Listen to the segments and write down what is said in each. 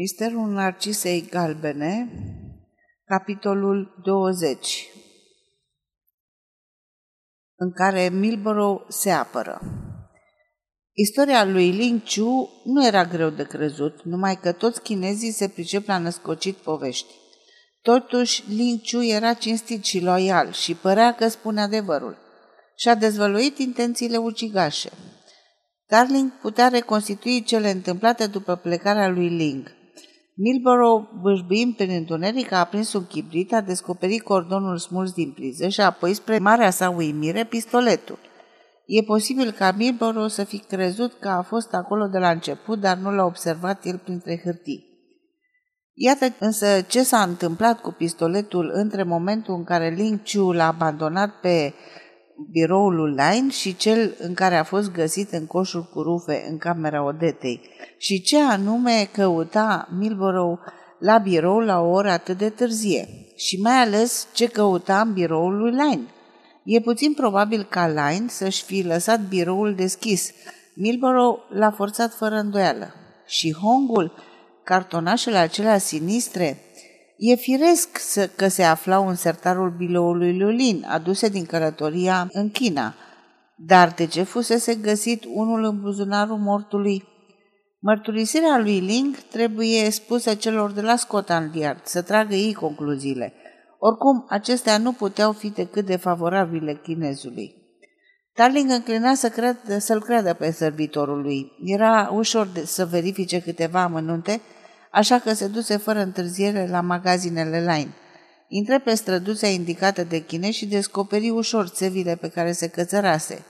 Misterul Narcisei Galbene, capitolul 20, în care Milborough se apără. Istoria lui Ling Chu nu era greu de crezut, numai că toți chinezii se pricep la născocit povești. Totuși, Ling Chu era cinstit și loial și părea că spune adevărul. Și-a dezvăluit intențiile ucigașe. Darling putea reconstitui cele întâmplate după plecarea lui Ling – Milborough, bâșbuind prin întuneric, a aprins un chibrit, a descoperit cordonul smuls din priză și apoi, spre marea sa uimire, pistoletul. E posibil ca Milborough să fi crezut că a fost acolo de la început, dar nu l-a observat el printre hârtii. Iată însă ce s-a întâmplat cu pistoletul între momentul în care Ling Chu l-a abandonat pe biroul lui Line și cel în care a fost găsit în coșul cu rufe în camera Odetei și ce anume căuta Milborough la birou la o oră atât de târzie și mai ales ce căuta în biroul lui Line. E puțin probabil ca Line să-și fi lăsat biroul deschis. Milborough l-a forțat fără îndoială. Și Hongul, cartonașele acelea sinistre, E firesc să, că se aflau în sertarul biloului Lulin, aduse din călătoria în China. Dar de ce fusese găsit unul în buzunarul mortului? Mărturisirea lui Ling trebuie spusă celor de la Scotland Yard să tragă ei concluziile. Oricum, acestea nu puteau fi decât de favorabile chinezului. Darling înclina să cred, să-l creadă pe servitorul lui. Era ușor de, să verifice câteva amănunte, așa că se duse fără întârziere la magazinele Line. Intră pe străduța indicată de chine și descoperi ușor țevile pe care se cățărase.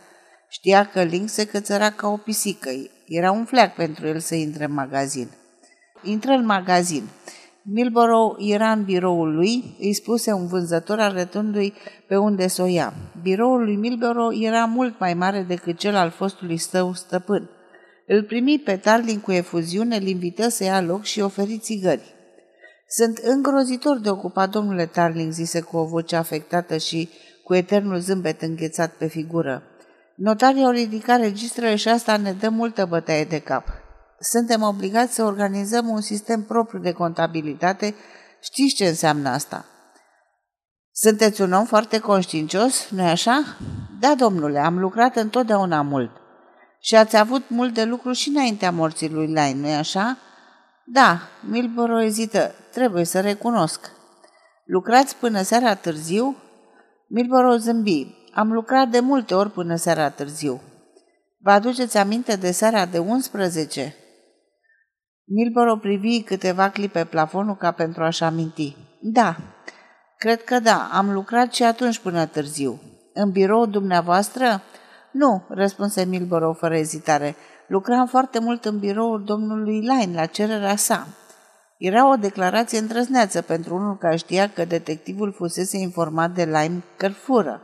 Știa că Link se cățăra ca o pisică. Era un fleac pentru el să intre în magazin. Intră în magazin. Milborough era în biroul lui, îi spuse un vânzător arătându-i pe unde să o ia. Biroul lui Milborough era mult mai mare decât cel al fostului său stăpân. Îl primi pe Tarling cu efuziune, îl invită să ia loc și oferi țigări. Sunt îngrozitor de ocupat, domnule Tarling, zise cu o voce afectată și cu eternul zâmbet înghețat pe figură. Notarii au ridicat registrele și asta ne dă multă bătaie de cap. Suntem obligați să organizăm un sistem propriu de contabilitate. Știți ce înseamnă asta? Sunteți un om foarte conștiincios, nu-i așa? Da, domnule, am lucrat întotdeauna mult. Și ați avut mult de lucru și înaintea morții lui Line, nu-i așa? Da, Milboro ezită, trebuie să recunosc. Lucrați până seara târziu? Milboro zâmbi. Am lucrat de multe ori până seara târziu. Vă aduceți aminte de seara de 11? Milboro privi câteva clipe plafonul ca pentru a-și aminti. Da, cred că da, am lucrat și atunci până târziu. În birou dumneavoastră? Nu, răspunse Milborough fără ezitare. Lucram foarte mult în biroul domnului Line, la cererea sa. Era o declarație îndrăzneață pentru unul care știa că detectivul fusese informat de Lime că fură.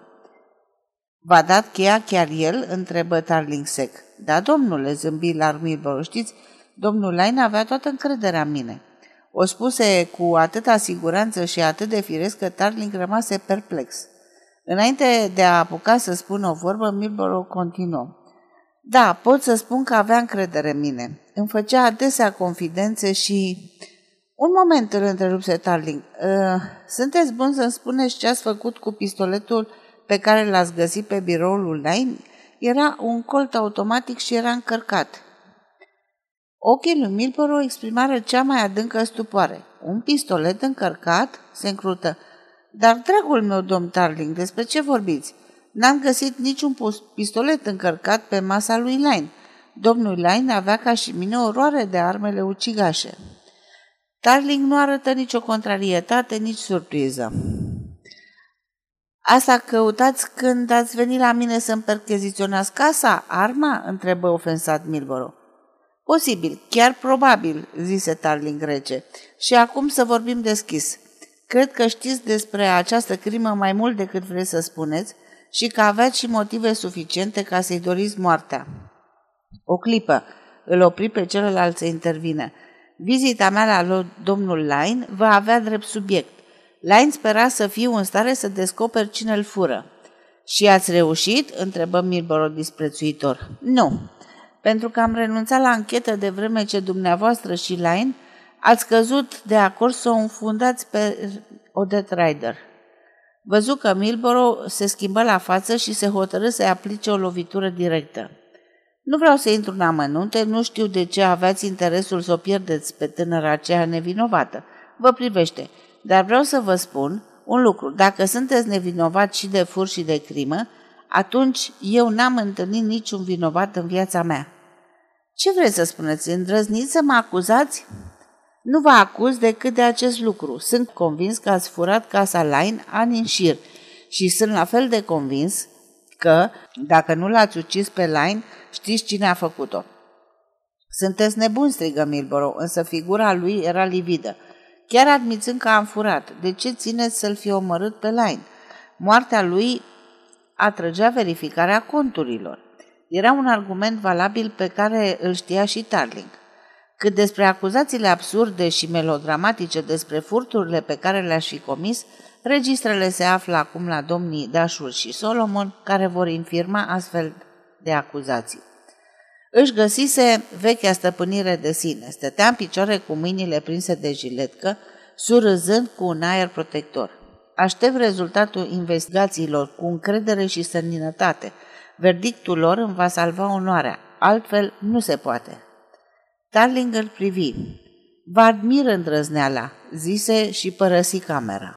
V-a dat cheia chiar el?" întrebă Tarling sec. Da, domnule," zâmbi la Milborough, știți, domnul Line avea toată încrederea în mine." O spuse cu atâta siguranță și atât de firesc că Tarling rămase perplex. Înainte de a apuca să spună o vorbă, Milborough continuă. Da, pot să spun că avea încredere în mine. Îmi făcea adesea confidențe și... Un moment îl întrerupse Tarling. Uh, sunteți bun să-mi spuneți ce ați făcut cu pistoletul pe care l-ați găsit pe biroul lui Line? Era un colt automatic și era încărcat. Ochii lui Milborough exprimare cea mai adâncă stupoare. Un pistolet încărcat? Se încrută. Dar, dragul meu, domn Tarling, despre ce vorbiți? N-am găsit niciun pistolet încărcat pe masa lui Line. Domnul Line avea ca și mine o roare de armele ucigașe. Tarling nu arătă nicio contrarietate, nici surpriză. Asta căutați când ați venit la mine să-mi percheziționați casa, arma?" întrebă ofensat Milboro. Posibil, chiar probabil," zise Tarling rece. Și acum să vorbim deschis. Cred că știți despre această crimă mai mult decât vreți să spuneți și că aveți și motive suficiente ca să-i doriți moartea. O clipă, îl opri pe celălalt să intervină. Vizita mea la domnul Line va avea drept subiect. Line spera să fiu în stare să descoper cine îl fură. Și ați reușit? întrebă Milborough disprețuitor. Nu, pentru că am renunțat la anchetă de vreme ce dumneavoastră și Line Ați căzut de acord să o înfundați pe Odette Rider. Văzut că Milborough se schimbă la față și se hotărâ să-i aplice o lovitură directă. Nu vreau să intru în amănunte, nu știu de ce aveați interesul să o pierdeți pe tânăra aceea nevinovată. Vă privește, dar vreau să vă spun un lucru. Dacă sunteți nevinovat și de fur și de crimă, atunci eu n-am întâlnit niciun vinovat în viața mea. Ce vreți să spuneți? Îndrăzniți să mă acuzați? Nu vă acuz decât de acest lucru. Sunt convins că ați furat casa Line ani în șir și sunt la fel de convins că, dacă nu l-ați ucis pe Line, știți cine a făcut-o. Sunteți nebuni, strigă Milborough, însă figura lui era lividă. Chiar admițând că am furat, de ce țineți să-l fi omorât pe Line? Moartea lui atrăgea verificarea conturilor. Era un argument valabil pe care îl știa și Tarling. Cât despre acuzațiile absurde și melodramatice despre furturile pe care le-aș fi comis, registrele se află acum la domnii Dașur și Solomon, care vor infirma astfel de acuzații. Își găsise vechea stăpânire de sine, stătea în picioare cu mâinile prinse de jiletcă, surâzând cu un aer protector. Aștept rezultatul investigațiilor cu încredere și săninătate. Verdictul lor îmi va salva onoarea, altfel nu se poate. Darling îl privi. Vă admir îndrăzneala, zise și părăsi camera.